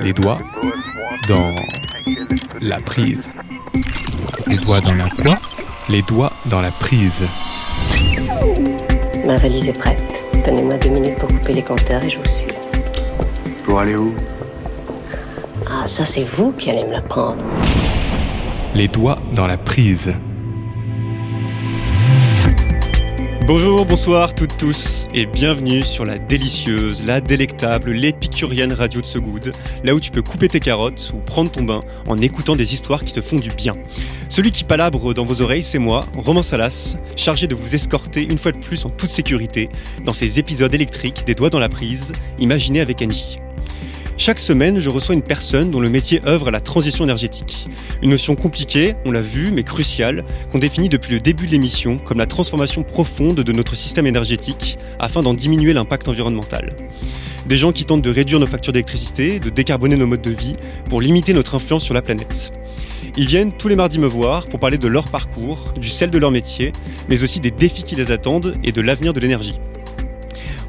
Les doigts dans la prise. Les doigts dans la quoi? Les doigts dans la prise. Ma valise est prête. Donnez-moi deux minutes pour couper les compteurs et je vous suis. Pour aller où? Ah, ça c'est vous qui allez me la prendre. Les doigts dans la prise. Bonjour, bonsoir toutes, tous, et bienvenue sur la délicieuse, la délectable, l'épicurienne radio de ce good, là où tu peux couper tes carottes ou prendre ton bain en écoutant des histoires qui te font du bien. Celui qui palabre dans vos oreilles, c'est moi, Romain Salas, chargé de vous escorter une fois de plus en toute sécurité dans ces épisodes électriques des doigts dans la prise, imaginés avec Angie. Chaque semaine, je reçois une personne dont le métier œuvre à la transition énergétique. Une notion compliquée, on l'a vu, mais cruciale, qu'on définit depuis le début de l'émission comme la transformation profonde de notre système énergétique afin d'en diminuer l'impact environnemental. Des gens qui tentent de réduire nos factures d'électricité, de décarboner nos modes de vie, pour limiter notre influence sur la planète. Ils viennent tous les mardis me voir pour parler de leur parcours, du sel de leur métier, mais aussi des défis qui les attendent et de l'avenir de l'énergie.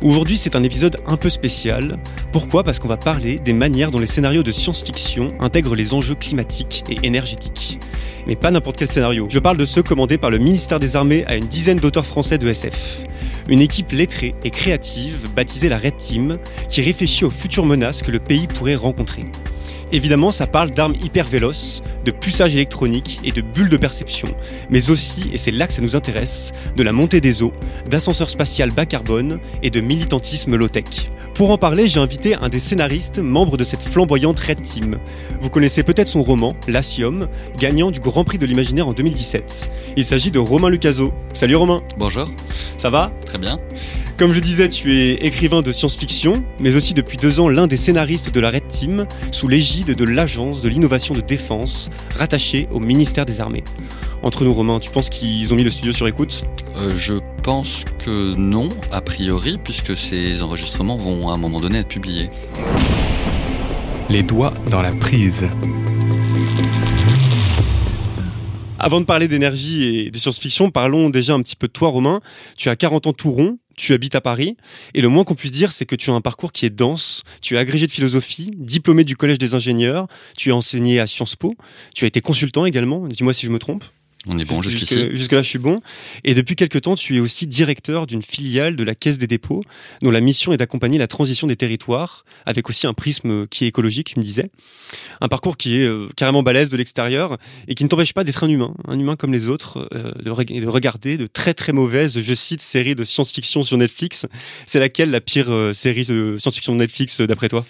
Aujourd'hui, c'est un épisode un peu spécial. Pourquoi? Parce qu'on va parler des manières dont les scénarios de science-fiction intègrent les enjeux climatiques et énergétiques. Mais pas n'importe quel scénario. Je parle de ceux commandés par le ministère des Armées à une dizaine d'auteurs français de SF. Une équipe lettrée et créative, baptisée la Red Team, qui réfléchit aux futures menaces que le pays pourrait rencontrer. Évidemment, ça parle d'armes hyper véloces, de puçage électronique et de bulles de perception, mais aussi, et c'est là que ça nous intéresse, de la montée des eaux, d'ascenseurs spatial bas carbone et de militantisme low-tech. Pour en parler, j'ai invité un des scénaristes, membre de cette flamboyante Red Team. Vous connaissez peut-être son roman, L'Asium, gagnant du Grand Prix de l'Imaginaire en 2017. Il s'agit de Romain Lucaso. Salut Romain Bonjour, Ça va? Très bien. Comme je disais, tu es écrivain de science-fiction, mais aussi depuis deux ans l'un des scénaristes de la Red Team, sous l'égide de l'Agence de l'innovation de défense, rattachée au ministère des Armées. Entre nous, Romain, tu penses qu'ils ont mis le studio sur écoute? Euh, je pense que non, a priori, puisque ces enregistrements vont à un moment donné être publiés. Les doigts dans la prise. Avant de parler d'énergie et de science-fiction, parlons déjà un petit peu de toi, Romain. Tu as 40 ans tout rond, tu habites à Paris, et le moins qu'on puisse dire, c'est que tu as un parcours qui est dense. Tu es agrégé de philosophie, diplômé du Collège des ingénieurs, tu as enseigné à Sciences Po, tu as été consultant également, dis-moi si je me trompe. On est bon jusqu'ici. Jusque- Jusque-là, je suis bon. Et depuis quelques temps, tu es aussi directeur d'une filiale de la Caisse des dépôts, dont la mission est d'accompagner la transition des territoires, avec aussi un prisme qui est écologique, tu me disais. Un parcours qui est euh, carrément balèze de l'extérieur et qui ne t'empêche pas d'être un humain, un humain comme les autres, euh, de, regarder de très très mauvaises, je cite, séries de science-fiction sur Netflix. C'est laquelle la pire euh, série de science-fiction de Netflix, d'après toi?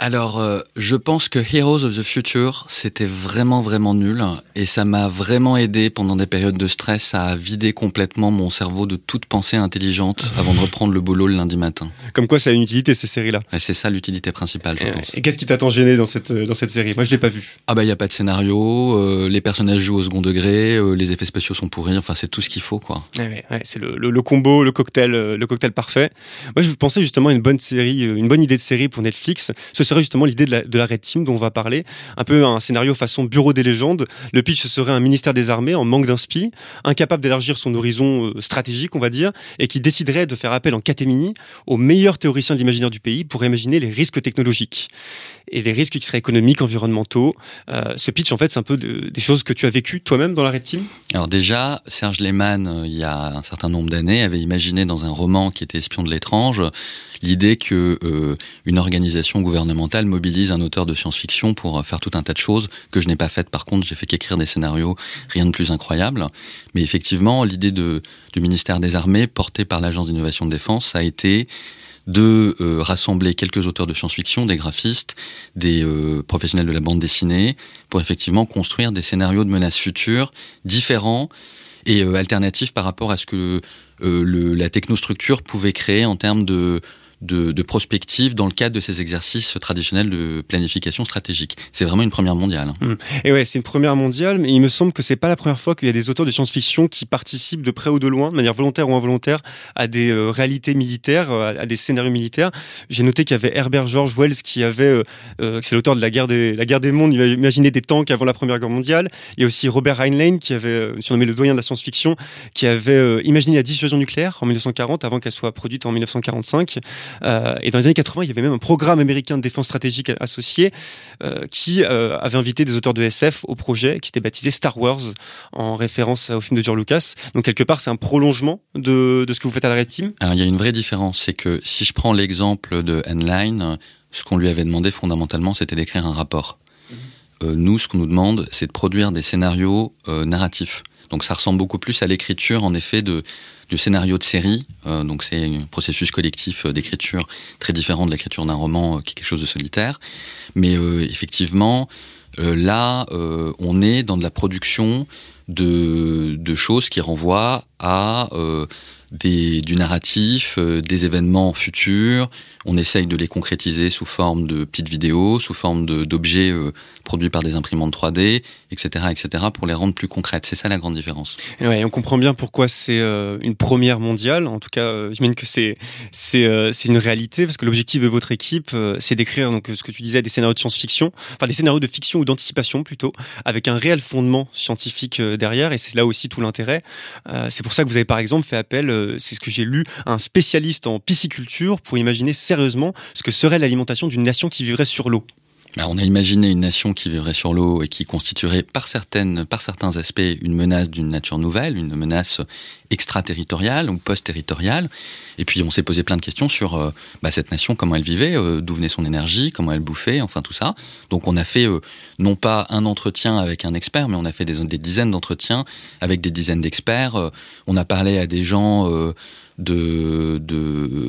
Alors, euh, je pense que Heroes of the Future, c'était vraiment, vraiment nul. Et ça m'a vraiment aidé pendant des périodes de stress à vider complètement mon cerveau de toute pensée intelligente avant de reprendre le boulot le lundi matin. Comme quoi ça a une utilité, ces séries-là. Et c'est ça l'utilité principale, je Et, pense. et qu'est-ce qui t'a tant gêné dans cette, euh, dans cette série? Moi, je l'ai pas vue. Ah bah, il n'y a pas de scénario, euh, les personnages jouent au second degré, euh, les effets spéciaux sont pourris, enfin, c'est tout ce qu'il faut, quoi. Ouais, ouais, c'est le, le- le combo, le cocktail, le cocktail parfait. Moi, je pensais justement à une bonne série, une bonne idée de série pour Netflix. Ce serait justement l'idée de la, Red Team dont on va parler. Un peu un scénario façon Bureau des légendes. Le pitch serait un ministère des armées en manque d'inspi, incapable d'élargir son horizon euh, stratégique, on va dire, et qui déciderait de faire appel en catémini aux meilleurs théoriciens de l'imaginaire du pays pour imaginer les risques technologiques et les risques qui seraient économiques, environnementaux. Euh, ce pitch, en fait, c'est un peu de- des choses que tu as vécues toi-même dans la Red Team? Alors déjà, Serge Lehmann, euh, il y a un certain nombre d'années, avait imaginé dans un roman qui était Espion de l'étrange l'idée que organisation gouvernementale mobilise un auteur de science-fiction pour euh, faire tout un tas de choses que je n'ai pas faites. Par contre, j'ai fait qu'écrire des scénarios, rien de plus incroyable. Mais effectivement, l'idée du ministère des Armées, portée par l'Agence d'innovation de défense, a été de euh, rassembler quelques auteurs de science-fiction, des graphistes, des euh, professionnels de la bande dessinée, pour effectivement construire des scénarios de menaces futures différents et alternatifs par rapport à ce que la technostructure pouvait créer en termes de, de, prospective dans le cadre de ces exercices traditionnels de planification stratégique. C'est vraiment une première mondiale. hein. Et ouais, c'est une première mondiale, mais il me semble que c'est pas la première fois qu'il y a des auteurs de science-fiction qui participent de près ou de loin, de manière volontaire ou involontaire, à des euh, réalités militaires, euh, à, des scénarios militaires. J'ai noté qu'il y avait Herbert George Wells qui avait, euh, c'est l'auteur de la guerre des mondes, il a imaginé des tanks avant la Première Guerre mondiale. Il y a aussi Robert Heinlein qui avait surnommé le doyen de la science-fiction, qui avait imaginé la dissuasion nucléaire en 1940 avant qu'elle soit produite en 1945. Euh, et dans les années 80, il y avait même un programme américain de défense stratégique associé euh, qui euh, avait invité des auteurs de SF au projet, qui s'était baptisé Star Wars, en référence au film de George Lucas. Donc quelque part, c'est un prolongement de, de ce que vous faites à la Red Team? Alors il y a une vraie différence, c'est que si je prends l'exemple de N-Line, ce qu'on lui avait demandé fondamentalement, c'était d'écrire un rapport. Euh, nous, ce qu'on nous demande, c'est de produire des scénarios euh, narratifs. Donc ça ressemble beaucoup plus à l'écriture, en effet, de, du scénario de série. Euh, donc c'est un processus collectif euh, d'écriture très différent de l'écriture d'un roman euh, qui est quelque chose de solitaire. Mais effectivement, là, on est dans de la production de, choses qui renvoient à du narratif, des événements futurs. On essaye de les concrétiser sous forme de petites vidéos, sous forme d'objets produits par des imprimantes 3D, etc., etc., pour les rendre plus concrètes. C'est ça la grande différence. Et ouais, on comprend bien pourquoi c'est euh, une première mondiale. En tout cas, euh, j'imagine que c'est euh, c'est une réalité parce que l'objectif de votre équipe, c'est d'écrire donc ce que tu disais des scénarios de science-fiction, enfin des scénarios de fiction ou d'anticipation plutôt, avec un réel fondement scientifique derrière. Et c'est là aussi tout l'intérêt. C'est pour ça que vous avez par exemple fait appel, c'est ce que j'ai lu, à un spécialiste en pisciculture pour imaginer sérieusement ce que serait l'alimentation d'une nation qui vivrait sur l'eau. On a imaginé une nation qui vivrait sur l'eau et qui constituerait par, certaines, par certains aspects une menace d'une nature nouvelle, une menace extraterritoriale ou post-territoriale. Et puis on s'est posé plein de questions sur euh, bah, cette nation, comment elle vivait, euh, d'où venait son énergie, comment elle bouffait, enfin tout ça. Donc on a fait euh, non pas un entretien avec un expert, mais on a fait des, des dizaines d'entretiens avec des dizaines d'experts. On a parlé à des gens de,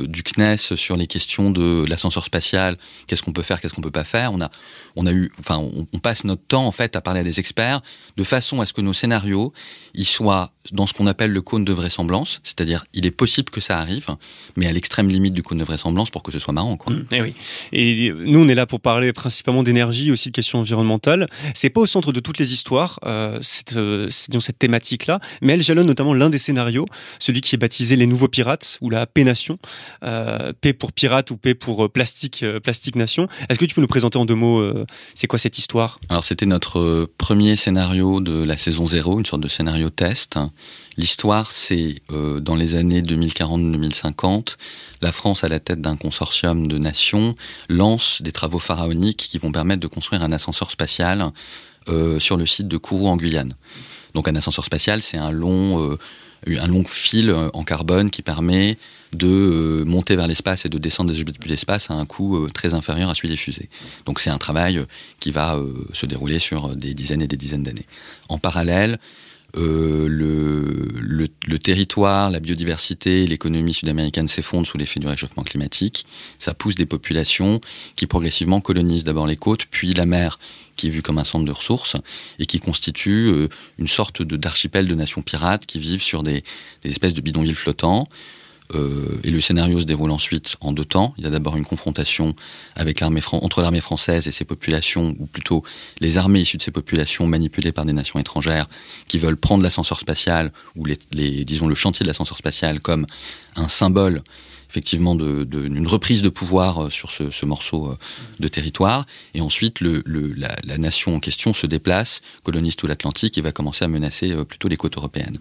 du CNES sur les questions de l'ascenseur spatial, qu'est-ce qu'on peut faire, qu'est-ce qu'on peut pas faire? On a, on a eu, enfin, on, passe notre temps en fait à parler à des experts de façon à ce que nos scénarios ils soient dans ce qu'on appelle le cône de vraisemblance, c'est-à-dire il est possible que ça arrive, mais à l'extrême limite du cône de vraisemblance pour que ce soit marrant. Quoi. Mmh, et oui. Et nous, on est là pour parler principalement d'énergie, aussi de questions environnementales. C'est pas au centre de toutes les histoires, euh, cette, euh, cette thématique-là, mais elle jalonne notamment l'un des scénarios, celui qui est baptisé Les Nouveaux Pirates ou la P-Nation, euh, P pour pirate ou P pour plastique, euh, plastique nation. Est-ce que tu peux nous présenter en deux mots, euh, c'est quoi cette histoire? Alors c'était notre premier scénario de la saison 0, une sorte de scénario test. L'histoire, c'est euh, dans les années 2040-2050, la France, à la tête d'un consortium de nations, lance des travaux pharaoniques qui vont permettre de construire un ascenseur spatial euh, sur le site de Kourou en Guyane. Donc un ascenseur spatial, c'est un long, euh, un long fil en carbone qui permet de euh, monter vers l'espace et de descendre depuis l'espace à un coût euh, très inférieur à celui des fusées. Donc c'est un travail qui va euh, se dérouler sur des dizaines et des dizaines d'années. En parallèle, euh, le, le, le, territoire, la biodiversité, l'économie sud-américaine s'effondrent sous l'effet du réchauffement climatique. Ça pousse des populations qui progressivement colonisent d'abord les côtes, puis la mer, qui est vue comme un centre de ressources, et qui constitue euh, une sorte d'archipel de, nations pirates qui vivent sur des, espèces de bidonvilles flottants. Euh, et le scénario se déroule ensuite en deux temps. Il y a d'abord une confrontation entre l'armée française et ses populations, ou plutôt les armées issues de ces populations manipulées par des nations étrangères qui veulent prendre l'ascenseur spatial ou les, disons le chantier de l'ascenseur spatial comme un symbole effectivement d'une reprise de pouvoir sur ce, ce, morceau de territoire. Et ensuite, la, nation en question se déplace, colonise tout l'Atlantique et va commencer à menacer euh, plutôt les côtes européennes.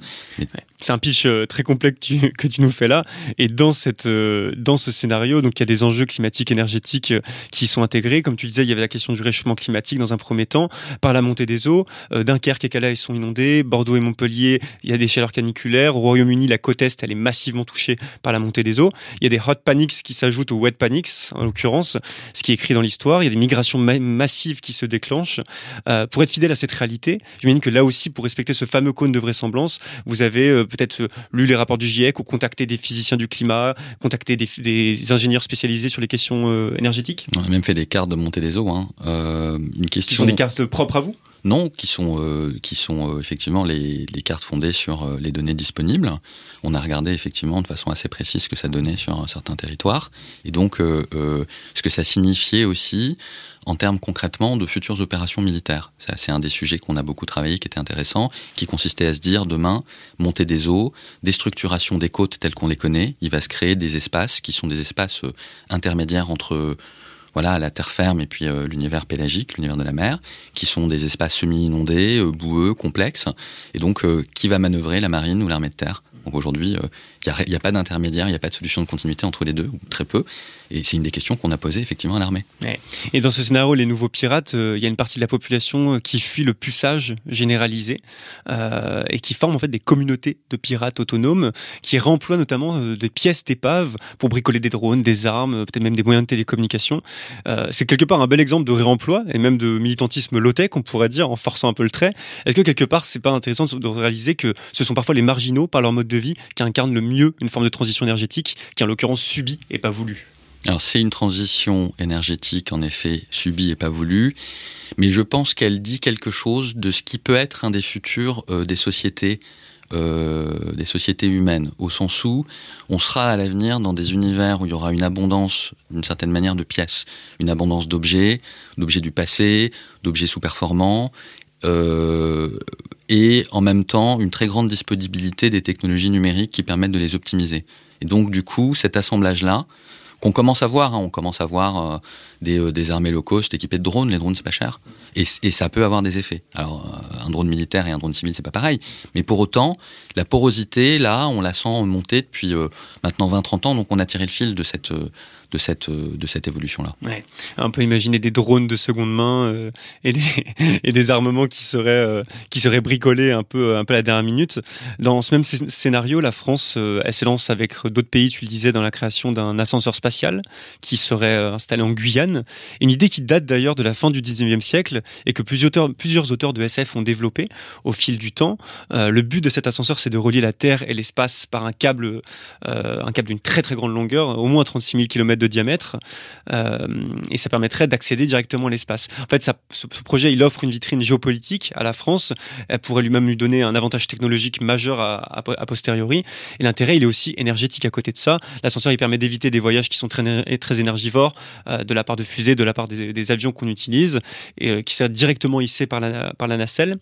C'est un pitch euh, très complet que tu, que tu, nous fais là. Et dans, cette, euh, dans ce scénario, donc il y a des enjeux climatiques, énergétiques euh, qui sont intégrés. Comme tu disais, il y avait la question du réchauffement climatique dans un premier temps, par la montée des eaux. Euh, Dunkerque et Calais sont inondés. Bordeaux et Montpellier, il y a des chaleurs caniculaires. Au Royaume-Uni, la côte Est, elle est massivement touchée par la montée des eaux. Il y a des hot panics qui s'ajoutent aux wet panics, en l'occurrence, ce qui est écrit dans l'histoire. Il y a des migrations ma massives qui se déclenchent. Euh, pour être fidèle à cette réalité, j'imagine que là aussi, pour respecter ce fameux cône de vraisemblance, vous avez euh, peut-être lu les rapports du GIEC ou contacté des physiciens du climat, contacté des, des ingénieurs spécialisés sur les questions euh, énergétiques. On a même fait des cartes de montée des eaux. Hein. Euh, une question... Qui sont des cartes propres à vous? Non, qui sont, euh, qui sont euh, effectivement les, les, cartes fondées sur euh, les données disponibles. On a regardé effectivement de façon assez précise ce que ça donnait sur certains territoires et donc ce que ça signifiait aussi en termes concrètement de futures opérations militaires. C'est un des sujets qu'on a beaucoup travaillé, qui était intéressant, qui consistait à se dire demain, montée des eaux, déstructuration des côtes telles qu'on les connaît, il va se créer des espaces qui sont des espaces intermédiaires entre voilà, la terre ferme et puis euh, l'univers pélagique, l'univers de la mer, qui sont des espaces semi-inondés, euh, boueux, complexes, et donc euh, qui va manœuvrer la marine ou l'armée de terre? Aujourd'hui, Il n'y a, pas d'intermédiaire, il n'y a pas de solution de continuité entre les deux, ou très peu. Et c'est une des questions qu'on a posées effectivement à l'armée. Et dans ce scénario, les nouveaux pirates, euh, il y a une partie de la population euh, qui fuit le puçage généralisé euh, et qui forme en fait des communautés de pirates autonomes qui réemploient notamment des pièces d'épave pour bricoler des drones, des armes, peut-être même des moyens de télécommunication. c'est quelque part un bel exemple de réemploi et même de militantisme low-tech, on pourrait dire, en forçant un peu le trait. Est-ce que quelque part, c'est pas intéressant de réaliser que ce sont parfois les marginaux, par leur mode de vie, qui incarnent le mieux une forme de transition énergétique, qui en l'occurrence subit et pas voulue alors c'est une transition énergétique en effet subie et pas voulue, mais je pense qu'elle dit quelque chose de ce qui peut être un des futurs euh, des sociétés euh, des sociétés humaines, au sens où on sera à l'avenir dans des univers où il y aura une abondance, d'une certaine manière, de pièces, une abondance d'objets, d'objets du passé, d'objets sous-performants, et en même temps une très grande disponibilité des technologies numériques qui permettent de les optimiser. Et donc du coup, cet assemblage-là, qu'on commence à voir. Hein. On commence à voir euh, des, euh, des, armées low cost équipées de drones. Les drones, c'est pas cher. Et, ça peut avoir des effets. Alors, euh, un drone militaire et un drone civil, c'est pas pareil. Mais pour autant, la porosité, là, on la sent monter depuis maintenant 20-30 ans. Donc, on a tiré le fil de cette, de cette, de cette évolution-là. Ouais. On peut imaginer des drones de seconde main euh, et, des, armements qui seraient, euh, qui seraient bricolés un peu, un peu à la dernière minute. Dans ce même scénario, la France, euh, elle se lance avec d'autres pays, tu le disais, dans la création d'un ascenseur spatial qui serait installé en Guyane. Une idée qui date d'ailleurs de la fin du 19e siècle et que plusieurs auteurs, de SF ont développé au fil du temps. le but de cet ascenseur, c'est de relier la Terre et l'espace par un câble, un d'une très très grande longueur, au moins 36 000 km de diamètre, euh, et ça permettrait d'accéder directement à l'espace. En fait, ce, projet, il offre une vitrine géopolitique à la France. Elle pourrait lui-même lui donner un avantage technologique majeur à, posteriori. Et l'intérêt, il est aussi énergétique à côté de ça. L'ascenseur, il permet d'éviter des voyages qui sont très, très énergivores euh, de la part de fusées, de la part des, avions qu'on utilise, et euh, qui seraient directement hissés par la, par la nacelle.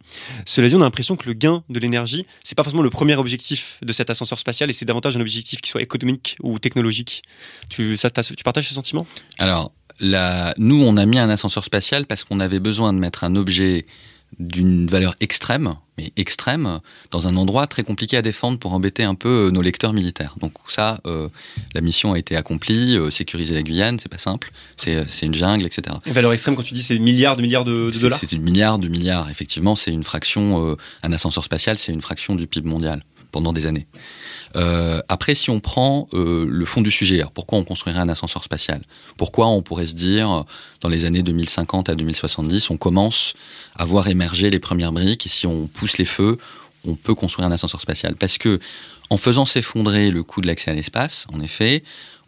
Cela dit, on a l'impression que le gain de l'énergie, c'est pas forcément le premier objectif de cet ascenseur spatial, et c'est davantage un objectif qui soit économique ou technologique. Tu, ça, tu partages ce sentiment? Alors, nous, on a mis un ascenseur spatial parce qu'on avait besoin de mettre un objet d'une valeur extrême, mais extrême, dans un endroit très compliqué à défendre pour embêter un peu euh, nos lecteurs militaires. Donc ça, euh, la mission a été accomplie, euh, sécuriser la Guyane, c'est pas simple, c'est une jungle, etc. Et valeur extrême, quand tu dis c'est milliards de milliards de, dollars? C'est une milliard de milliards, effectivement, c'est une fraction, un ascenseur spatial, c'est une fraction du PIB mondial pendant des années. Euh, après, si on prend euh, le fond du sujet, pourquoi on construirait un ascenseur spatial? Pourquoi on pourrait se dire, dans les années 2050 à 2070, on commence à voir émerger les premières briques et si on pousse les feux, on peut construire un ascenseur spatial? Parce que en faisant s'effondrer le coût de l'accès à l'espace, en effet,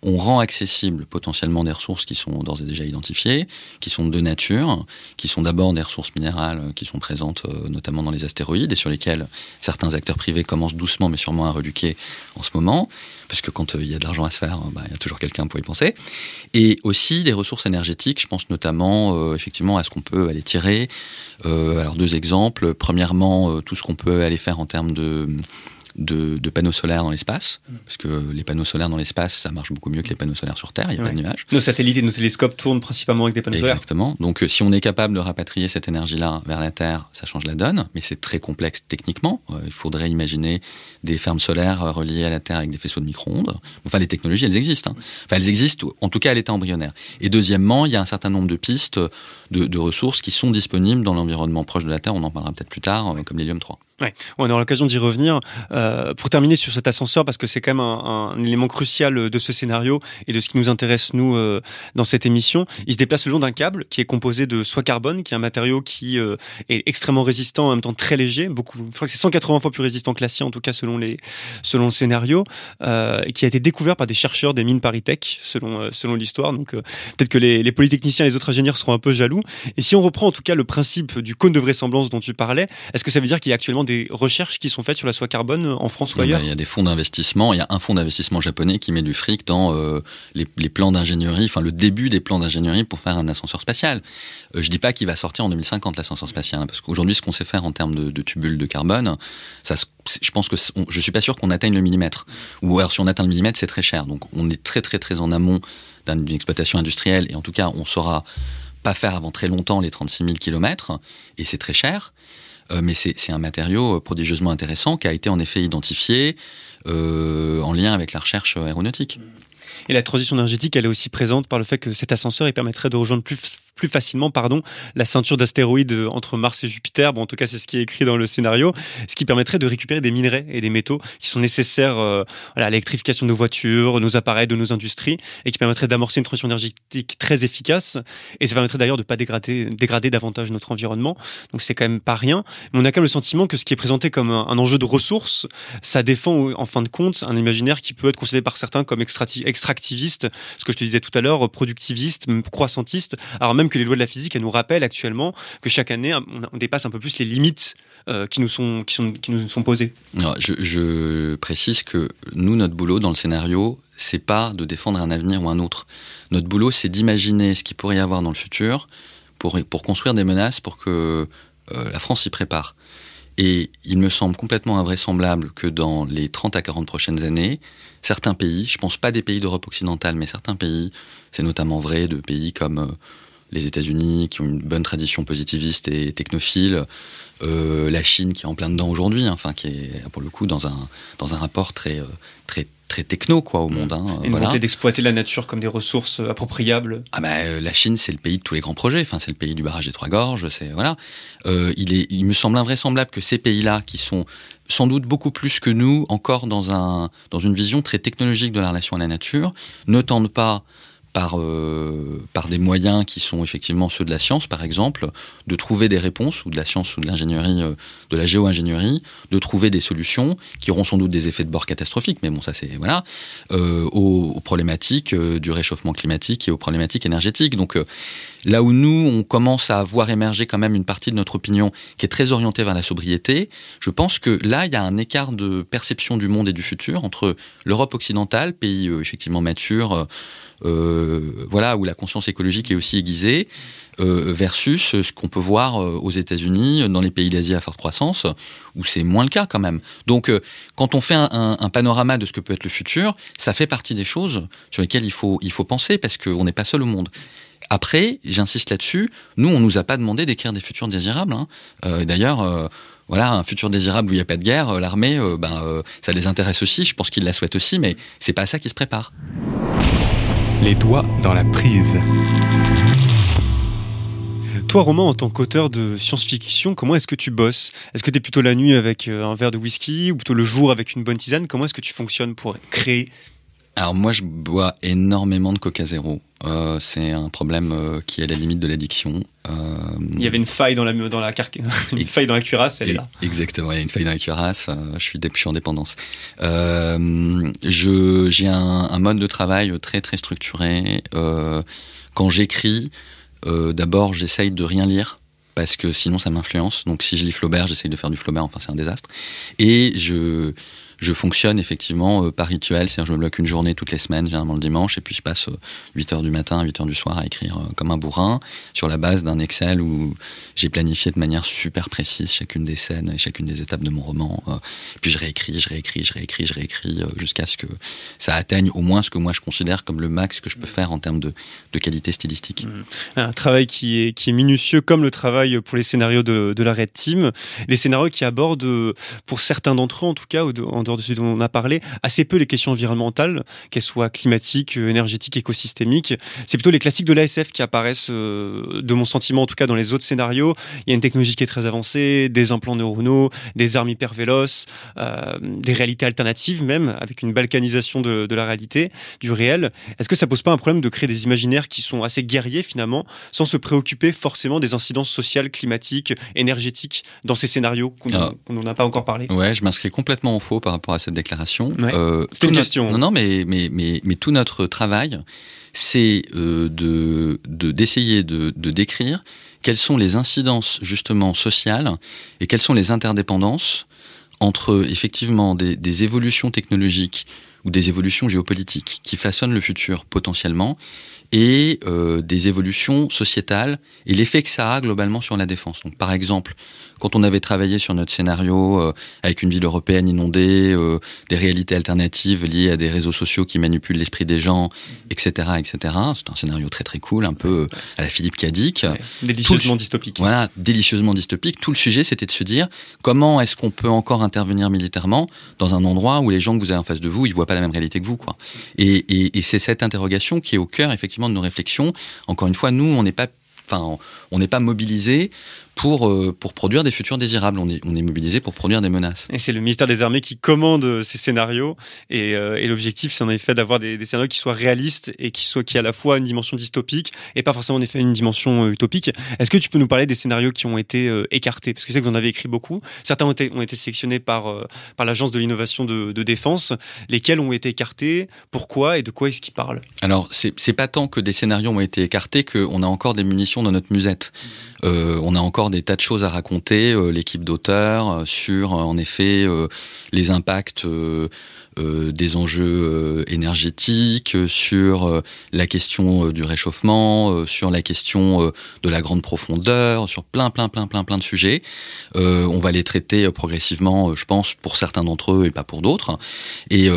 on rend accessible potentiellement des ressources qui sont d'ores et déjà identifiées, qui sont de nature, qui sont d'abord des ressources minérales euh, qui sont présentes euh, notamment dans les astéroïdes et sur lesquelles certains acteurs privés commencent doucement mais sûrement à reluquer en ce moment, parce que quand euh, il y a de l'argent à se faire, bah, il y a toujours quelqu'un pour y penser. Et aussi des ressources énergétiques, je pense notamment effectivement à ce qu'on peut aller tirer. alors deux exemples. Premièrement, tout ce qu'on peut aller faire en termes de de, panneaux solaires dans l'espace, parce que les panneaux solaires dans l'espace, ça marche beaucoup mieux que les panneaux solaires sur Terre, il n'y a pas de nuages. Nos satellites et nos télescopes tournent principalement avec des panneaux solaires. Exactement. Donc euh, si on est capable de rapatrier cette énergie-là vers la Terre, ça change la donne, mais c'est très complexe techniquement. Euh, il faudrait imaginer des fermes solaires euh, reliées à la Terre avec des faisceaux de micro-ondes. Enfin, les technologies, elles existent. Hein. Enfin, elles existent, en tout cas à l'état embryonnaire. Et deuxièmement, il y a un certain nombre de pistes de, ressources qui sont disponibles dans l'environnement proche de la Terre, on en parlera peut-être plus tard, comme l'hélium 3. Ouais. On aura l'occasion d'y revenir. Euh, pour terminer sur cet ascenseur, parce que c'est quand même un, élément crucial de ce scénario et de ce qui nous intéresse, nous, euh, dans cette émission. Il se déplace le long d'un câble qui est composé de soie carbone, qui est un matériau qui euh, est extrêmement résistant, en même temps très léger. Beaucoup, je crois que c'est 180 fois plus résistant que l'acier, en tout cas selon, les, selon le scénario, et qui a été découvert par des chercheurs des mines Paritech, selon, selon l'histoire. Donc peut-être que les, les polytechniciens et les autres ingénieurs seront un peu jaloux. Et si on reprend en tout cas le principe du cône de vraisemblance dont tu parlais, est-ce que ça veut dire qu'il y a actuellement des recherches qui sont faites sur la soie carbone en France ou ailleurs Il y a des fonds d'investissement. Il y a un fonds d'investissement japonais qui met du fric dans euh, les, plans d'ingénierie, enfin le début des plans d'ingénierie pour faire un ascenseur spatial. Euh, je dis pas qu'il va sortir en 2050 l'ascenseur spatial, hein, parce qu'aujourd'hui ce qu'on sait faire en termes de, tubules de carbone, ça, je pense que je suis pas sûr qu'on atteigne le millimètre. Ou alors si on atteint le millimètre, c'est très cher. Donc on est très très très en amont d'une exploitation industrielle et en tout cas on saura pas faire avant très longtemps les 36 000 km et c'est très cher. Euh, mais c'est un matériau prodigieusement intéressant qui a été en effet identifié en lien avec la recherche aéronautique. Et la transition énergétique, elle est aussi présente par le fait que cet ascenseur, il permettrait de rejoindre plus, plus facilement pardon, la ceinture d'astéroïdes entre Mars et Jupiter. Bon, en tout cas, c'est ce qui est écrit dans le scénario. Ce qui permettrait de récupérer des minerais et des métaux qui sont nécessaires euh, à l'électrification de nos voitures, nos appareils, de nos industries, et qui permettrait d'amorcer une transition énergétique très efficace. Et ça permettrait d'ailleurs de ne pas dégrader, dégrader davantage notre environnement. Donc c'est quand même pas rien. Mais on a quand même le sentiment que ce qui est présenté comme un, un enjeu de ressources, ça défend en fin de compte un imaginaire qui peut être considéré par certains comme extractif activiste, ce que je te disais tout à l'heure, productiviste, croissantiste, alors même que les lois de la physique, elles nous rappellent actuellement que chaque année, on, dépasse un peu plus les limites euh, qui, nous sont, qui, sont, qui nous sont posées. je, précise que nous, notre boulot dans le scénario, c'est pas de défendre un avenir ou un autre. Notre boulot, c'est d'imaginer ce qu'il pourrait y avoir dans le futur pour, pour construire des menaces pour que euh, la France s'y prépare. Et il me semble complètement invraisemblable que dans les 30 à 40 prochaines années, certains pays, je pense pas des pays d'Europe occidentale, mais certains pays, c'est notamment vrai de pays comme euh, les États-Unis, qui ont une bonne tradition positiviste et technophile, euh, la Chine qui est en plein dedans aujourd'hui, enfin qui est pour le coup dans un dans un rapport très euh, très très techno quoi au monde. Hein, une volonté d'exploiter la nature comme des ressources appropriables. Ah bah, la Chine c'est le pays de tous les grands projets. Enfin c'est le pays du barrage des Trois Gorges. C'est voilà. il est il me semble invraisemblable que ces pays-là qui sont sans doute beaucoup plus que nous, encore dans, un, dans une vision très technologique de la relation à la nature, ne tendent pas par, euh, par des moyens qui sont effectivement ceux de la science, par exemple, de trouver des réponses, ou de la science ou de l'ingénierie, euh, de la géo-ingénierie, de trouver des solutions qui auront sans doute des effets de bord catastrophiques, mais bon, ça c'est, voilà, euh, aux, problématiques du réchauffement climatique et aux problématiques énergétiques. Donc là où nous, on commence à voir émerger quand même une partie de notre opinion qui est très orientée vers la sobriété, je pense que là, il y a un écart de perception du monde et du futur entre l'Europe occidentale, pays effectivement mature, euh, voilà, où la conscience écologique est aussi aiguisée, euh, versus ce qu'on peut voir euh, aux États-Unis, dans les pays d'Asie à forte croissance, où c'est moins le cas quand même. Donc, quand on fait un, panorama de ce que peut être le futur, ça fait partie des choses sur lesquelles il faut, il faut penser parce qu'on n'est pas seul au monde. Après, j'insiste là-dessus, nous, on nous a pas demandé d'écrire des futurs désirables. Hein. D'ailleurs, voilà, un futur désirable où il n'y a pas de guerre, l'armée, ben, ça les intéresse aussi, je pense qu'ils la souhaitent aussi, mais c'est pas à ça qui se prépare. Les doigts dans la prise. Toi, Romain, en tant qu'auteur de science-fiction, comment est-ce que tu bosses? Est-ce que tu es plutôt la nuit avec euh, un verre de whisky ou plutôt le jour avec une bonne tisane? Comment est-ce que tu fonctionnes pour créer? Alors moi, je bois énormément de Coca Zéro. Euh, c'est un problème euh, qui est à la limite de l'addiction. Euh, il y avait une faille dans la dans la une faille dans la cuirasse, elle est là. Exactement, il y a une faille dans la cuirasse. je suis je suis en dépendance. je j'ai un, un, mode de travail très très structuré. quand j'écris, d'abord j'essaye de rien lire parce que sinon ça m'influence. Donc si je lis Flaubert, j'essaye de faire du Flaubert. Enfin c'est un désastre. Et je je fonctionne effectivement euh, par rituel, c'est-à-dire je me bloque une journée toutes les semaines, généralement le dimanche, et puis je passe 8 euh, heures du matin à 8 heures du soir à écrire euh, comme un bourrin sur la base d'un Excel où j'ai planifié de manière super précise chacune des scènes et chacune des étapes de mon roman. puis je réécris, je réécris, je réécris, je réécris jusqu'à ce que ça atteigne au moins ce que moi je considère comme le max que je peux faire en termes de, qualité stylistique. Mmh. Un travail qui est, qui est minutieux comme le travail pour les scénarios de, de la Red Team, les scénarios qui abordent, pour certains d'entre eux en tout cas, en dehors de ce dont on a parlé, assez peu les questions environnementales, qu'elles soient climatiques, euh, énergétiques, écosystémiques. C'est plutôt les classiques de l'ASF qui apparaissent, euh, de mon sentiment en tout cas, dans les autres scénarios. Il y a une technologie qui est très avancée, des implants neuronaux, des armes hyper véloces, euh, des réalités alternatives même, avec une balkanisation de, de la réalité, du réel. Est-ce que ça pose pas un problème de créer des imaginaires qui sont assez guerriers finalement, sans se préoccuper forcément des incidences sociales, climatiques, énergétiques dans ces scénarios qu'on ah. n'en a pas encore parlé? Ouais, je m'inscris complètement en faux par rapport à cette déclaration. Euh, une question. Non, non, mais, mais, mais, mais tout notre travail, c'est euh, de d'essayer de, de, décrire quelles sont les incidences justement sociales et quelles sont les interdépendances entre effectivement des, des évolutions technologiques ou des évolutions géopolitiques qui façonnent le futur potentiellement et euh, des évolutions sociétales et l'effet que ça a globalement sur la défense. Donc, par exemple, quand on avait travaillé sur notre scénario euh, avec une ville européenne inondée, euh, des réalités alternatives liées à des réseaux sociaux qui manipulent l'esprit des gens, etc., etc. C'est un scénario très très cool, un peu euh, à la Philippe Cadic. délicieusement dystopique. Voilà, délicieusement dystopique. Tout le sujet, c'était de se dire comment est-ce qu'on peut encore intervenir militairement dans un endroit où les gens que vous avez en face de vous, ils voient pas la même réalité que vous, quoi. Et, et, et c'est cette interrogation qui est au cœur effectivement de nos réflexions. Encore une fois, nous, on n'est pas Enfin, on n'est pas mobilisé pour, euh, pour produire des futurs désirables. On est, on est mobilisé pour produire des menaces. Et c'est le ministère des Armées qui commande euh, ces scénarios. Et, euh, et l'objectif, c'est en effet d'avoir des, des, scénarios qui soient réalistes et qui soient qui à la fois une dimension dystopique et pas forcément en effet une dimension utopique. Est-ce que tu peux nous parler des scénarios qui ont été écartés? Parce que c'est que vous en avez écrit beaucoup. Certains ont été, ont été sélectionnés par, par l'Agence de l'innovation de, de, défense. Lesquels ont été écartés? Pourquoi Et de quoi est-ce qu'ils parlent? Alors, c'est pas tant que des scénarios ont été écartés qu'on a encore des munitions dans notre musette. On a encore des tas de choses à raconter, euh, l'équipe d'auteurs, euh, sur en effet les impacts des enjeux énergétiques, sur la question du réchauffement, sur la question de la grande profondeur, sur plein, plein, plein, plein, plein de sujets. on va les traiter progressivement, je pense, pour certains d'entre eux et pas pour d'autres. Et,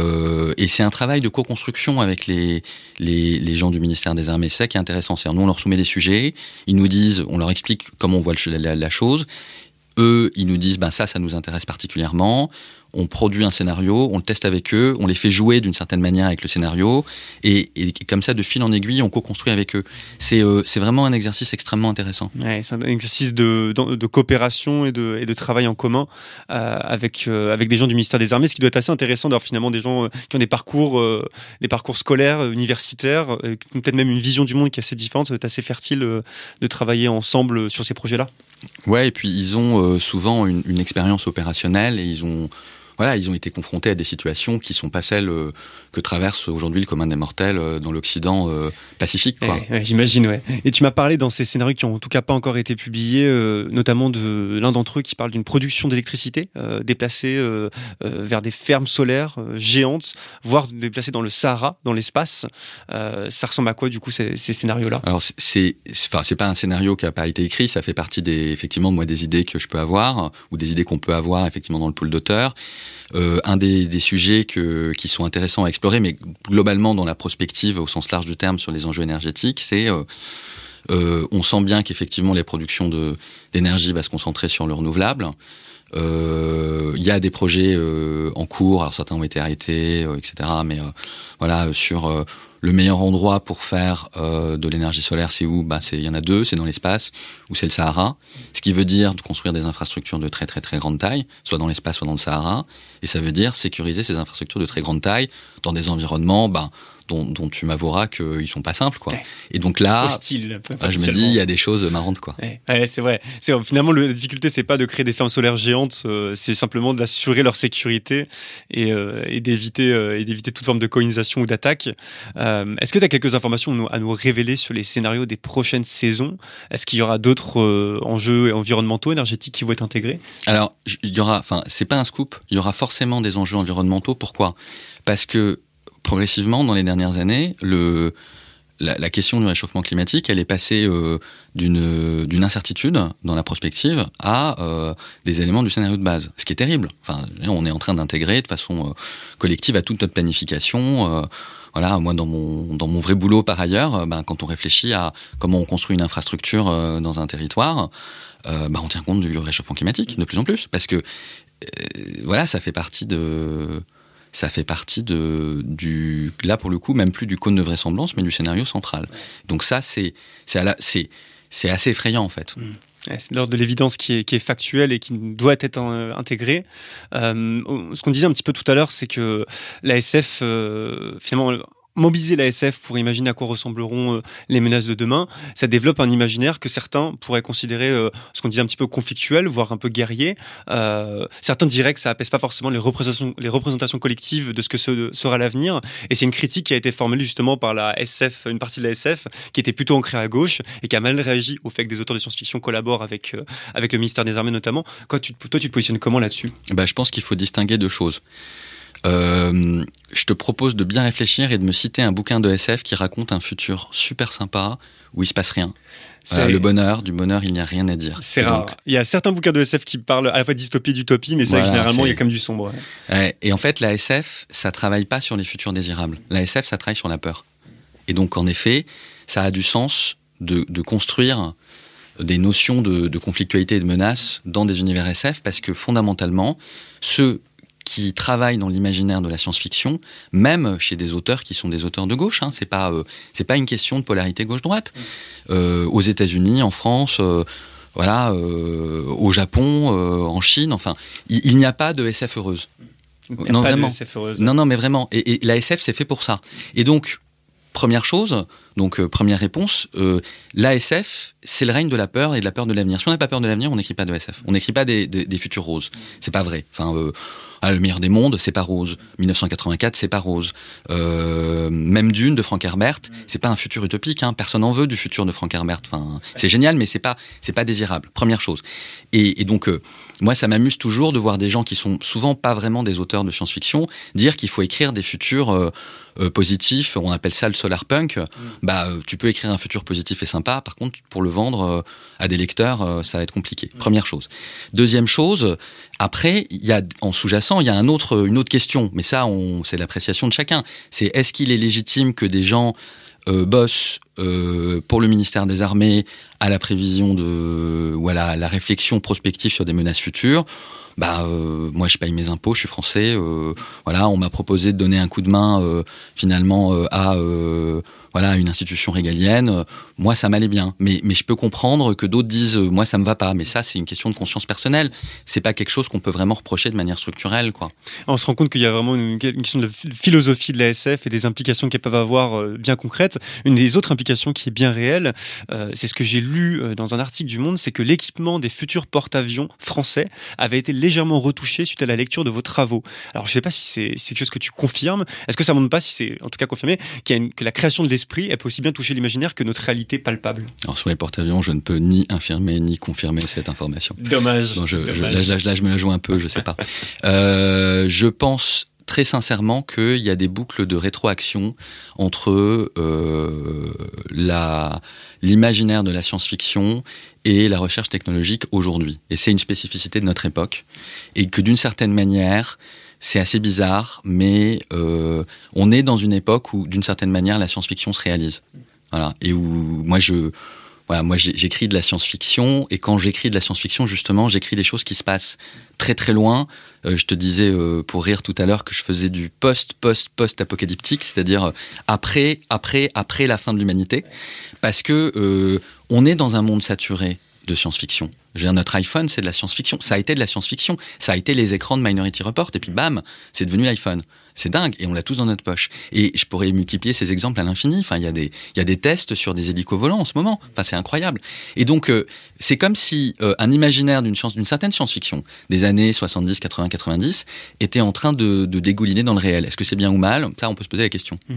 c'est un travail de co-construction avec les, les, les, gens du ministère des Armées. C'est qui est intéressant. C'est nous, on leur soumet des sujets, ils nous disent, on leur explique comment on voit la, la, chose. Eux, ils nous disent, ben ça, ça nous intéresse particulièrement on produit un scénario, on le teste avec eux, on les fait jouer d'une certaine manière avec le scénario, et, comme ça, de fil en aiguille, on co-construit avec eux. C'est euh, vraiment un exercice extrêmement intéressant. c'est un exercice de, coopération et de, et de, travail en commun euh, avec, euh, avec des gens du ministère des Armées, ce qui doit être assez intéressant d'avoir finalement des gens qui ont des parcours, des parcours scolaires, universitaires, peut-être même une vision du monde qui est assez différente. Ça doit être assez fertile de travailler ensemble sur ces projets-là. Ouais, et puis ils ont souvent une, une expérience opérationnelle et ils ont voilà, ils ont été confrontés à des situations qui sont pas celles euh, que traverse aujourd'hui le commun des mortels euh, dans l'Occident euh, pacifique. J'imagine, ouais. Et tu m'as parlé dans ces scénarios qui ont en tout cas pas encore été publiés, notamment de l'un d'entre eux qui parle d'une production d'électricité déplacée vers des fermes solaires géantes, voire déplacée dans le Sahara, dans l'espace. ça ressemble à quoi du coup ces, ces scénarios-là? Alors c'est, enfin c'est pas un scénario qui a pas été écrit, ça fait partie des effectivement moi des idées que je peux avoir ou des idées qu'on peut avoir effectivement dans le pool d'auteurs. Euh, un des, sujets qui sont intéressants à explorer, mais globalement dans la prospective au sens large du terme sur les enjeux énergétiques, c'est euh, euh, on sent bien qu'effectivement les productions d'énergie va se concentrer sur le renouvelable. Euh, il y a des projets en cours, alors certains ont été arrêtés, etc. Mais voilà, sur le meilleur endroit pour faire euh, de l'énergie solaire, c'est où? Bah, Il y en a deux, c'est dans l'espace ou c'est le Sahara. Ce qui veut dire de construire des infrastructures de très très très grande taille, soit dans l'espace, soit dans le Sahara. Et ça veut dire sécuriser ces infrastructures de très grande taille dans des environnements bah, dont, tu m'avoueras qu'ils sont pas simples, quoi. Et donc là, Hostile, je me dis, il y a des choses marrantes, quoi. c'est vrai. Finalement, la difficulté, c'est pas de créer des fermes solaires géantes, euh, c'est simplement d'assurer leur sécurité et, euh, et d'éviter euh, et d'éviter toute forme de colonisation ou d'attaque. Est-ce que tu as quelques informations à nous révéler sur les scénarios des prochaines saisons? Est-ce qu'il y aura d'autres enjeux environnementaux, énergétiques qui vont être intégrés? Alors, il y aura, enfin, c'est pas un scoop. Il y aura forcément des enjeux environnementaux. Pourquoi? Parce que progressivement, dans les dernières années, la, question du réchauffement climatique, elle est passée euh, d'une incertitude dans la prospective à euh, des éléments du scénario de base, ce qui est terrible. Enfin, on est en train d'intégrer de façon euh, collective à toute notre planification. voilà, moi dans mon dans mon vrai boulot par ailleurs, ben, quand on réfléchit à comment on construit une infrastructure dans un territoire, ben, on tient compte du réchauffement climatique de plus en plus, parce que voilà, ça fait partie de ça fait partie de, du, là pour le coup, même plus du cône de vraisemblance, mais du scénario central. Donc ça, c'est, assez effrayant en fait. Mmh. C'est l'ordre de l'évidence qui est, factuelle et qui doit être intégrée. Euh, ce qu'on disait un petit peu tout à l'heure, c'est que l'ASF, euh, finalement, mobiliser la SF pour imaginer à quoi ressembleront euh, les menaces de demain, ça développe un imaginaire que certains pourraient considérer euh, ce qu'on disait un petit peu conflictuel, voire un peu guerrier. Euh, certains diraient que ça apaise pas forcément les représentations, collectives de ce que sera l'avenir. Et c'est une critique qui a été formulée justement par la SF, une partie de la SF, qui était plutôt ancrée à gauche et qui a mal réagi au fait que des auteurs de science-fiction collaborent avec, avec le ministère des Armées notamment. Toi, tu te positionnes comment là-dessus? Bah, Je pense qu'il faut distinguer deux choses. Euh, je te propose de bien réfléchir et de me citer un bouquin de SF qui raconte un futur super sympa où il se passe rien. Voilà, le bonheur, du bonheur, il n'y a rien à dire. C'est rare. Donc, il y a certains bouquins de SF qui parlent à la fois de dystopie et d'utopie, mais voilà, généralement, il y a comme du sombre. Ouais. Et en fait, la SF, ça travaille pas sur les futurs désirables. La SF, ça travaille sur la peur. Et donc, en effet, ça a du sens de, de construire des notions de, de, conflictualité et de menace dans des univers SF parce que fondamentalement, ceux qui travaillent dans l'imaginaire de la science-fiction, même chez des auteurs qui sont des auteurs de gauche, hein, c'est pas euh, c'est pas une question de polarité gauche-droite. Euh, aux États-Unis, en France. Euh, voilà, au Japon, en Chine, enfin, il, il n'y a pas de SF heureuse. Non, vraiment. SF heureuse. non, non, mais vraiment. Et, et la SF, c'est fait pour ça. Et donc, Première chose, donc euh, première réponse, euh, l'ASF, c'est le règne de la peur et de la peur de l'avenir. Si on n'a pas peur de l'avenir, on n'écrit pas de SF. On n'écrit pas des, des, futurs roses. C'est pas vrai. Enfin, euh, le meilleur des mondes, c'est pas rose. 1984, c'est pas rose. Même Dune de Frank Herbert, c'est pas un futur utopique. Hein. Personne en veut du futur de Frank Herbert. Enfin, c'est génial, mais c'est pas pas désirable. Première chose. Et, donc moi, ça m'amuse toujours de voir des gens qui sont souvent pas vraiment des auteurs de science-fiction dire qu'il faut écrire des futurs positifs. On appelle ça le solar punk. Mm. Bah, euh, tu peux écrire un futur positif et sympa. Par contre, pour le vendre euh, à des lecteurs, ça va être compliqué. Première chose. Deuxième chose. Après, il y a en sous-jacent, il y a un autre, une autre question. Mais ça, c'est l'appréciation de chacun. C'est est-ce qu'il est légitime que des gens euh, bossent euh, pour le ministère des Armées à la prévision de ou à la, la réflexion prospective sur des menaces futures? Bah, euh, moi, je paye mes impôts, je suis français. Euh, voilà, on m'a proposé de donner un coup de main euh, finalement à voilà une institution régalienne. Moi, ça m'allait bien, mais mais je peux comprendre que d'autres disent moi ça me va pas. Mais ça, c'est une question de conscience personnelle. C'est pas quelque chose qu'on peut vraiment reprocher de manière structurelle, quoi. On se rend compte qu'il y a vraiment une, question de philosophie de la SF et des implications qu'elles peuvent avoir bien concrètes. Une des autres implications qui est bien réelle, euh, c'est ce que j'ai lu dans un article du Monde, c'est que l'équipement des futurs porte-avions français avait été légèrement retouché suite à la lecture de vos travaux. Alors je sais pas si c'est quelque chose que tu confirmes. Est-ce que ça montre pas si c'est en tout cas confirmé qu une, que la création de l'esprit elle peut aussi bien toucher l'imaginaire que notre réalité palpable Alors sur les porte-avions, je ne peux ni infirmer ni confirmer cette information. Dommage. Donc, je, Dommage. Je, là, là, là, je me la joue un peu, je sais pas. euh, je pense très sincèrement qu'il y a des boucles de rétroaction entre euh, la l'imaginaire de la science-fiction et la recherche technologique aujourd'hui. Et c'est une spécificité de notre époque. Et que d'une certaine manière, c'est assez bizarre, mais euh, on est dans une époque où, d'une certaine manière, la science-fiction se réalise. Voilà. Et où moi, je, voilà, moi j'écris de la science-fiction et quand j'écris de la science-fiction, justement, j'écris des choses qui se passent très très loin. Euh, je te disais euh, pour rire tout à l'heure que je faisais du post post post apocalyptique, c'est-à-dire après après après la fin de l'humanité, parce que on est dans un monde saturé de science-fiction. Je veux notre iPhone, c'est de la science-fiction. Ça a été de la science-fiction. Ça a été les écrans de Minority Report, et puis bam, c'est devenu l'iPhone. C'est dingue, et on l'a tous dans notre poche. Et je pourrais multiplier ces exemples à l'infini. Enfin, il y a des, tests sur des hélicos volants en ce moment. Enfin, c'est incroyable. Et donc, euh, c'est comme si euh, un imaginaire d'une certaine science-fiction des années 70, 80, 90 était en train de, dégouliner dans le réel. Est-ce que c'est bien ou mal? Ça, on peut se poser la question. Mmh.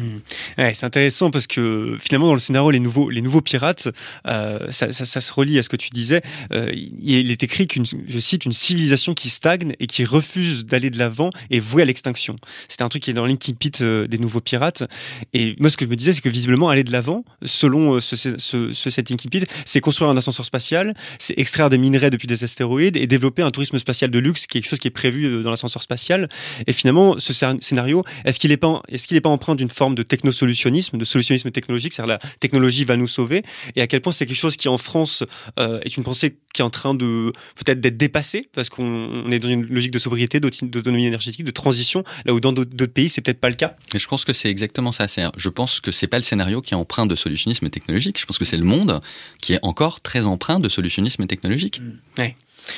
Ouais, c'est intéressant parce que finalement, dans le scénario, les nouveaux, pirates, euh, ça, se relie à ce que tu disais. Il est écrit qu'une, je cite, une civilisation qui stagne et qui refuse d'aller de l'avant est vouée à l'extinction. C'était un truc qui est dans l'Inkipit euh, des nouveaux pirates. Et moi, ce que je me disais, c'est que visiblement, aller de l'avant, selon euh, ce, ce, ce, cet c'est construire un ascenseur spatial, c'est extraire des minerais depuis des astéroïdes et développer un tourisme spatial de luxe, qui est quelque chose qui est prévu euh, dans l'ascenseur spatial. Et finalement, ce scénario, est-ce qu'il n'est pas, est-ce qu'il n'est pas empreint d'une forme de technosolutionnisme, de solutionnisme technologique, c'est-à-dire la technologie va nous sauver, et à quel point c'est quelque chose qui en France est une pensée qui est en train de peut-être d'être dépassée parce qu'on est dans une logique de sobriété, d'autonomie énergétique, de transition, là où dans d'autres pays c'est peut-être pas le cas. Et je pense que c'est exactement ça. Je pense que c'est pas le scénario qui est empreint de solutionnisme technologique. Je pense que c'est le monde qui est encore très empreint de solutionnisme technologique. Mmh. Ouais.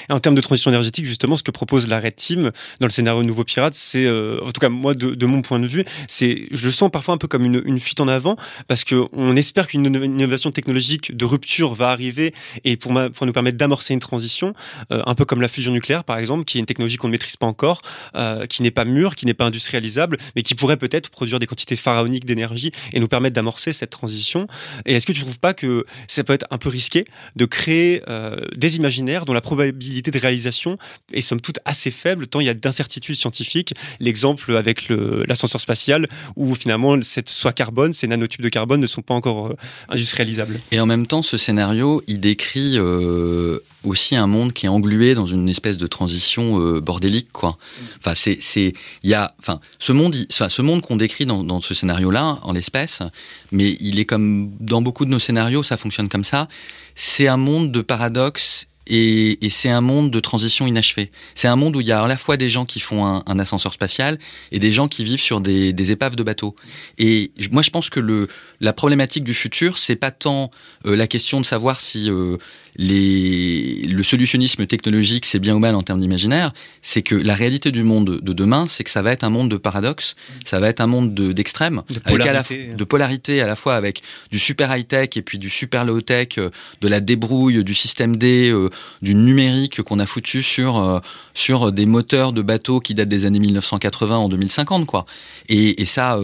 Et en termes de transition énergétique, justement, ce que propose la Red Team dans le scénario Nouveau Pirate, c'est, euh, en tout cas, moi, de, de, mon point de vue, c'est, je le sens parfois un peu comme une, une fuite en avant, parce que on espère qu'une innovation technologique de rupture va arriver et pour, ma, pour nous permettre d'amorcer une transition, euh, un peu comme la fusion nucléaire, par exemple, qui est une technologie qu'on ne maîtrise pas encore, euh, qui n'est pas mûre, qui n'est pas industrialisable, mais qui pourrait peut-être produire des quantités pharaoniques d'énergie et nous permettre d'amorcer cette transition. Et est-ce que tu trouves pas que ça peut être un peu risqué de créer euh, des imaginaires dont la probabilité probabilité de réalisation est somme toute assez faible, tant il y a d'incertitudes scientifiques. L'exemple avec l'ascenseur spatial, où finalement cette soie carbone, ces nanotubes de carbone ne sont pas encore euh, industrialisables. Et en même temps, ce scénario, il décrit euh, aussi un monde qui est englué dans une espèce de transition euh, bordélique, quoi. Enfin, c'est, c'est, il y a, enfin, ce monde, enfin, ce monde qu'on décrit dans, dans ce scénario-là, en l'espèce, mais il est comme dans beaucoup de nos scénarios, ça fonctionne comme ça. C'est un monde de paradoxes et, c'est un monde de transition inachevée. C'est un monde où il y a à la fois des gens qui font un, ascenseur spatial et des gens qui vivent sur des, épaves de bateaux. Et moi, je pense que le, la problématique du futur, c'est pas tant euh, la question de savoir si euh, les, le solutionnisme technologique, c'est bien ou mal en termes d'imaginaire, c'est que la réalité du monde de demain, c'est que ça va être un monde de paradoxes, ça va être un monde d'extrêmes, de, de, polarité à la fois avec du super high-tech et puis du super low-tech, euh, de la débrouille, du système D, du numérique qu'on a foutu sur, euh, sur des moteurs de bateaux qui datent des années 1980 en 2050, quoi. Et, ça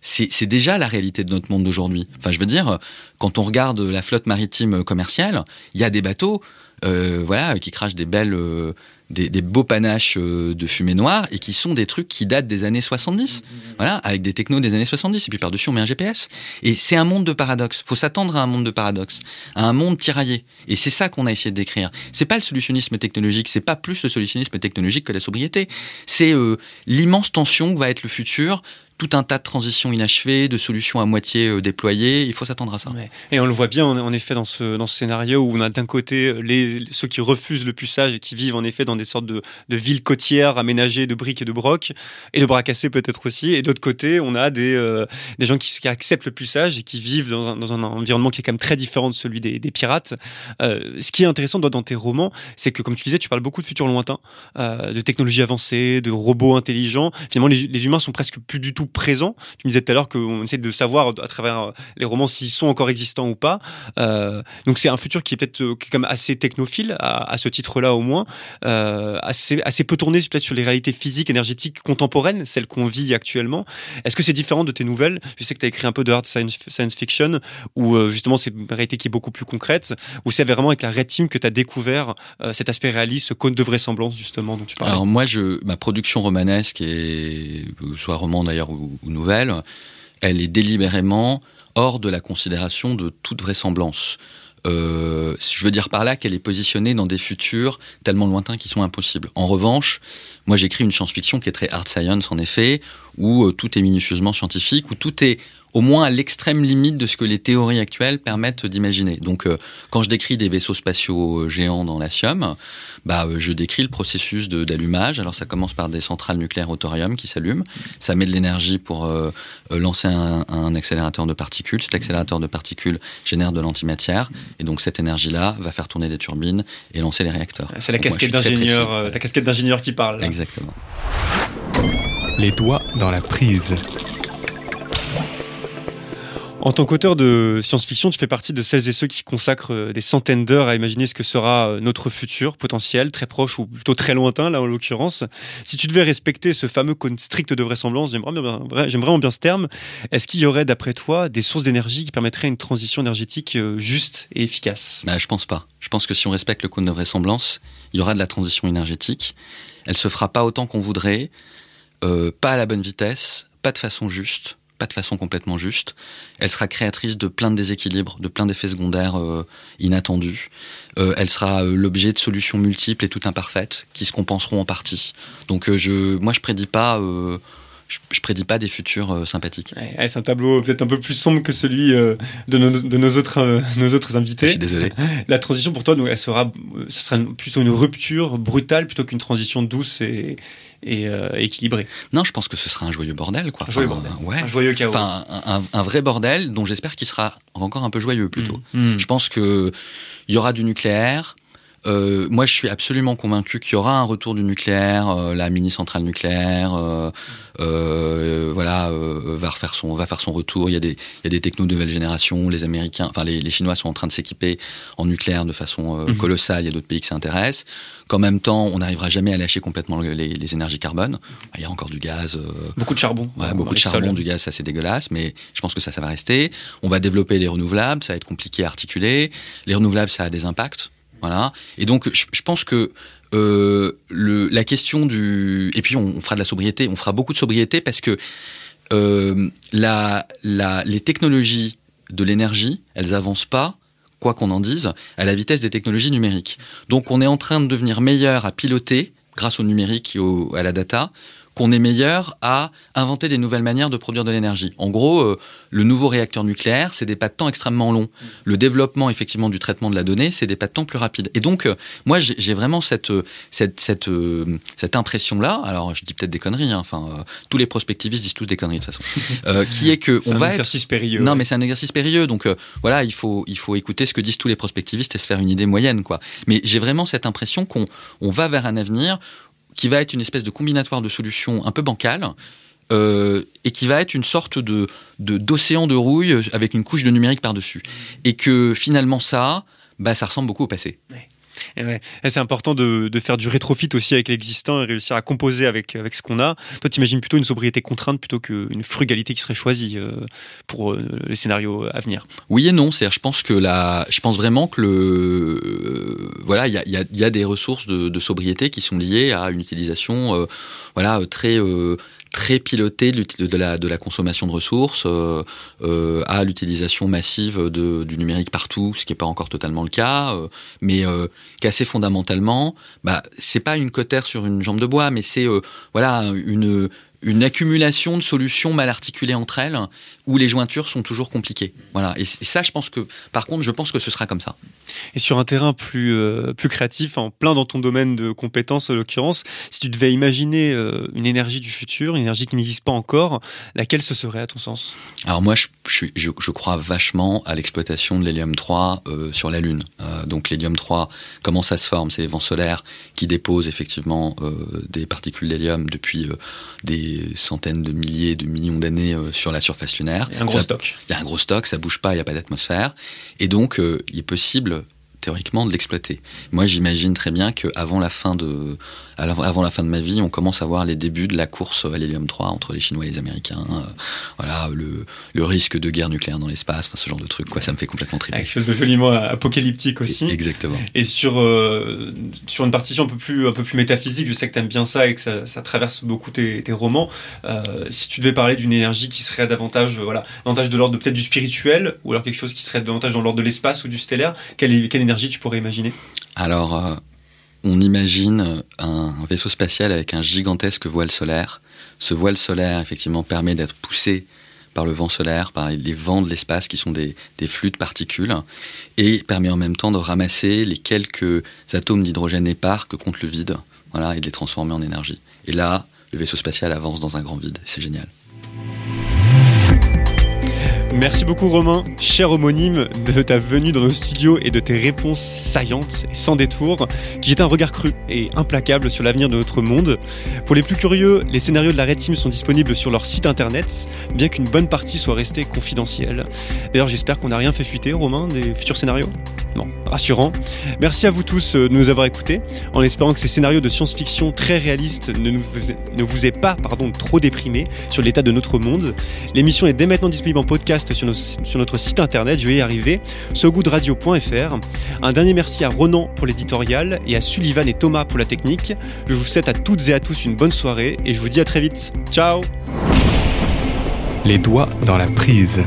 c'est déjà la réalité de notre monde d'aujourd'hui. Enfin, je veux dire, quand on regarde la flotte maritime commerciale, il y a des bateaux, euh, voilà, qui crachent des belles, euh, des, beaux panaches euh, de fumée noire et qui sont des trucs qui datent des années 70. Voilà, avec des technos des années 70. Et puis par-dessus, on met un GPS. Et c'est un monde de paradoxes. Faut s'attendre à un monde de paradoxes, à un monde tiraillé. Et c'est ça qu'on a essayé de décrire. C'est pas le solutionnisme technologique, c'est pas plus le solutionnisme technologique que la sobriété. C'est l'immense tension que va être le futur tout un tas de transitions inachevées, de solutions à moitié euh, déployées. Il faut s'attendre à ça. Et on le voit bien, en effet, dans ce, dans ce scénario où on a d'un côté les, ceux qui refusent le puçage et qui vivent en effet dans des sortes de, de villes côtières aménagées de briques et de brocs, et de bras cassés peut-être aussi. Et d'autre côté, on a des, euh, des gens qui, acceptent le puçage et qui vivent dans un, dans un, environnement qui est quand même très différent de celui des, des pirates. Euh, ce qui est intéressant dans, tes romans, c'est que, comme tu disais, tu parles beaucoup de futurs lointains, euh, de technologies avancées, de robots intelligents. Finalement, les, les humains sont presque plus du tout présent. Tu me disais tout à l'heure qu'on essaie de savoir à travers euh, les romans s'ils sont encore existants ou pas. Euh, donc c'est un futur qui est peut-être euh, comme assez technophile à, ce titre-là au moins, assez assez peu tourné peut-être sur les réalités physiques, énergétiques contemporaines, celles qu'on vit actuellement. Est-ce que c'est différent de tes nouvelles? Je sais que tu as écrit un peu de hard science, fiction où justement c'est une réalité qui est beaucoup plus concrète, où c'est vraiment avec la Red Team que tu as découvert cet aspect réaliste, ce cône de vraisemblance justement dont tu parles. Alors moi, je, ma production romanesque, et, soit roman d'ailleurs ou, nouvelle, elle est délibérément hors de la considération de toute vraisemblance. Euh, je veux dire par là qu'elle est positionnée dans des futurs tellement lointains qui sont impossibles. En revanche, moi j'écris une science-fiction qui est très hard science en effet, où euh, tout est minutieusement scientifique, où tout est au moins à l'extrême limite de ce que les théories actuelles permettent d'imaginer. Donc, euh, quand je décris des vaisseaux spatiaux euh, géants dans la SIOM, bah, euh, je décris le processus d'allumage. Alors, ça commence par des centrales nucléaires au thorium qui s'allument. Ça met de l'énergie pour lancer un, un, accélérateur de particules. Cet accélérateur de particules génère de l'antimatière. Et donc, cette énergie-là va faire tourner des turbines et lancer les réacteurs. C'est la casquette d'ingénieur, ta casquette d'ingénieur qui parle. Exactement. Les doigts dans la prise. En tant qu'auteur de science-fiction, tu fais partie de celles et ceux qui consacrent euh, des centaines d'heures à imaginer ce que sera euh, notre futur potentiel, très proche ou plutôt très lointain, là en l'occurrence. Si tu devais respecter ce fameux code strict de vraisemblance, j'aime vraiment, bien ce terme, est-ce qu'il y aurait d'après toi des sources d'énergie qui permettraient une transition énergétique euh, juste et efficace? Bah, Je pense pas. Je pense que si on respecte le code de vraisemblance, il y aura de la transition énergétique. Elle se fera pas autant qu'on voudrait, pas à la bonne vitesse, pas de façon juste pas de façon complètement juste. Elle sera créatrice de plein de déséquilibres, de plein d'effets secondaires euh, inattendus. Euh, elle sera euh, l'objet de solutions multiples et tout imparfaites qui se compenseront en partie. Donc moi je prédis pas. Je, prédis pas des futurs sympathiques. c'est un tableau peut-être un peu plus sombre que celui de, nos, de nos, autres, nos autres invités. Je suis désolé. La transition pour toi, elle sera, ça sera plutôt une rupture brutale plutôt qu'une transition douce et, et euh, équilibré. Non, je pense que ce sera un joyeux bordel, quoi. Un joyeux bordel. Ouais. Un joyeux chaos. Enfin, un, vrai bordel dont j'espère qu'il sera encore un peu joyeux plutôt. Mm. Mm. Je pense que il y aura du nucléaire. Euh, moi, je suis absolument convaincu qu'il y aura un retour du nucléaire, euh, la mini centrale nucléaire, euh, voilà, va refaire son, va faire son retour. Il y a des, il y a des technos de nouvelle génération. Les Américains, enfin les, les Chinois sont en train de s'équiper en nucléaire de façon mhm. colossale. Il y a d'autres pays qui s'intéressent. Qu'en même temps, on n'arrivera jamais à lâcher complètement les, les, énergies carbone. Il y a encore du gaz. beaucoup de charbon. Ouais, beaucoup de charbon, du gaz, ça c'est dégueulasse, mais je pense que ça, ça va rester. On va développer les renouvelables, ça va être compliqué à articuler. Les renouvelables, ça a des impacts Voilà. Et donc, je, pense que euh, la question du et puis on, fera de la sobriété, on fera beaucoup de sobriété parce que euh, les technologies de l'énergie, elles avancent pas quoi qu'on en dise, à la vitesse des technologies numériques. Donc on est en train de devenir meilleur à piloter grâce au numérique et à la data qu'on est meilleur à inventer des nouvelles manières de produire de l'énergie. En gros, euh, le nouveau réacteur nucléaire, c'est des pas de temps extrêmement longs. Le développement, effectivement, du traitement de la donnée, c'est des pas de temps plus rapides. Et donc, euh, moi, j'ai vraiment cette, euh, cette, cette, euh, cette impression-là. Alors, je dis peut-être des conneries. Hein, enfin, tous les prospectivistes disent tous des conneries de toute façon. Qui est que C'est on un va exercice être... périlleux. Non, ouais. mais c'est un exercice périlleux. Donc voilà, il faut, il faut écouter ce que disent tous les prospectivistes et se faire une idée moyenne, quoi. Mais j'ai vraiment cette impression qu'on on va vers un avenir qui va être une espèce de combinatoire de solutions un peu bancales. euh, et qui va être une sorte de d'océan de, rouille avec une couche de numérique par-dessus. Et que finalement ça, bah, ça ressemble beaucoup au passé. Et c'est important de, faire du rétrofit aussi avec l'existant et réussir à composer avec, avec ce qu'on a. Toi, tu imagines plutôt une sobriété contrainte plutôt qu'une frugalité qui serait choisie euh, pour euh, les scénarios à venir? Oui et non, je pense que la, je pense vraiment que le, euh, voilà, il y a, des ressources de, sobriété qui sont liées à une utilisation, euh, voilà, euh, très euh, très pilotée de, la consommation de ressources, euh, euh, à l'utilisation massive du numérique partout, ce qui n'est pas encore totalement le cas, euh, mais euh, qu'assez fondamentalement, bah c'est pas une cotère sur une jambe de bois, mais c'est voilà une accumulation de solutions mal articulées entre elles où les jointures sont toujours compliquées. Voilà. Et ça, je pense que, par contre, je pense que ce sera comme ça. Et sur un terrain plus, euh, plus créatif, en plein dans ton domaine de compétences en l'occurrence, si tu devais imaginer euh, une énergie du futur, une énergie qui n'existe pas encore, laquelle ce serait à ton sens? Alors moi, je, je, je, je crois vachement à l'exploitation de l'hélium 3 euh, sur la Lune. Euh, donc l'hélium 3, comment ça se forme? C'est les vents solaires qui déposent effectivement euh, des particules d'hélium depuis euh, des centaines de milliers, de millions d'années euh, sur la surface lunaire. Il y a un gros Ça- stock. Il y a un gros stock, ça bouge pas, il n'y a pas d'atmosphère. Et donc, euh, il est possible, théoriquement, de l'exploiter. Moi, j'imagine très bien qu'avant la, fin de- avant la fin de ma vie, on commence à voir les débuts de la course à l'hélium 3 entre les Chinois et les Américains. Euh, voilà, le, le risque de guerre nucléaire dans l'espace, enfin, ce genre de truc, quoi, ça me fait complètement triper. Quelque chose de joliment apocalyptique aussi. Exactement. Et sur, euh, sur une partition un peu plus, un peu plus métaphysique, je sais que tu aimes bien ça et que ça, ça traverse beaucoup tes, tes romans. Euh, si tu devais parler d'une énergie qui serait davantage, voilà, davantage de l'ordre peut-être du spirituel, ou alors quelque chose qui serait davantage dans l'ordre de l'espace ou du stellaire, quelle, quelle énergie tu pourrais imaginer Alors, euh, on imagine un vaisseau spatial avec un gigantesque voile solaire. Ce voile solaire, effectivement, permet d'être poussé par le vent solaire, par les vents de l'espace qui sont des, des flux de particules, et permet en même temps de ramasser les quelques atomes d'hydrogène épars que compte le vide, voilà, et de les transformer en énergie. Et là, le vaisseau spatial avance dans un grand vide. C'est génial. Merci beaucoup Romain, cher homonyme, de ta venue dans nos studios et de tes réponses saillantes et sans détour, qui jettent un regard cru et implacable sur l'avenir de notre monde. Pour les plus curieux, les scénarios de la Red Team sont disponibles sur leur site internet, bien qu'une bonne partie soit restée confidentielle. D'ailleurs, j'espère qu'on n'a rien fait fuiter, Romain, des futurs scénarios. Non, rassurant. Merci à vous tous euh, de nous avoir écoutés, en espérant que ces scénarios de science-fiction très réalistes ne, vous aient pas pardon, trop déprimés sur l'état de notre monde. L'émission est dès maintenant disponible en podcast sur, sur notre site internet, je vais y arriver, sogoodradio.fr. Un dernier merci à Ronan pour l'éditorial et à Sullivan et Thomas pour la technique. Je vous souhaite à toutes et à tous une bonne soirée et je vous dis à très vite. Ciao Les doigts dans la prise.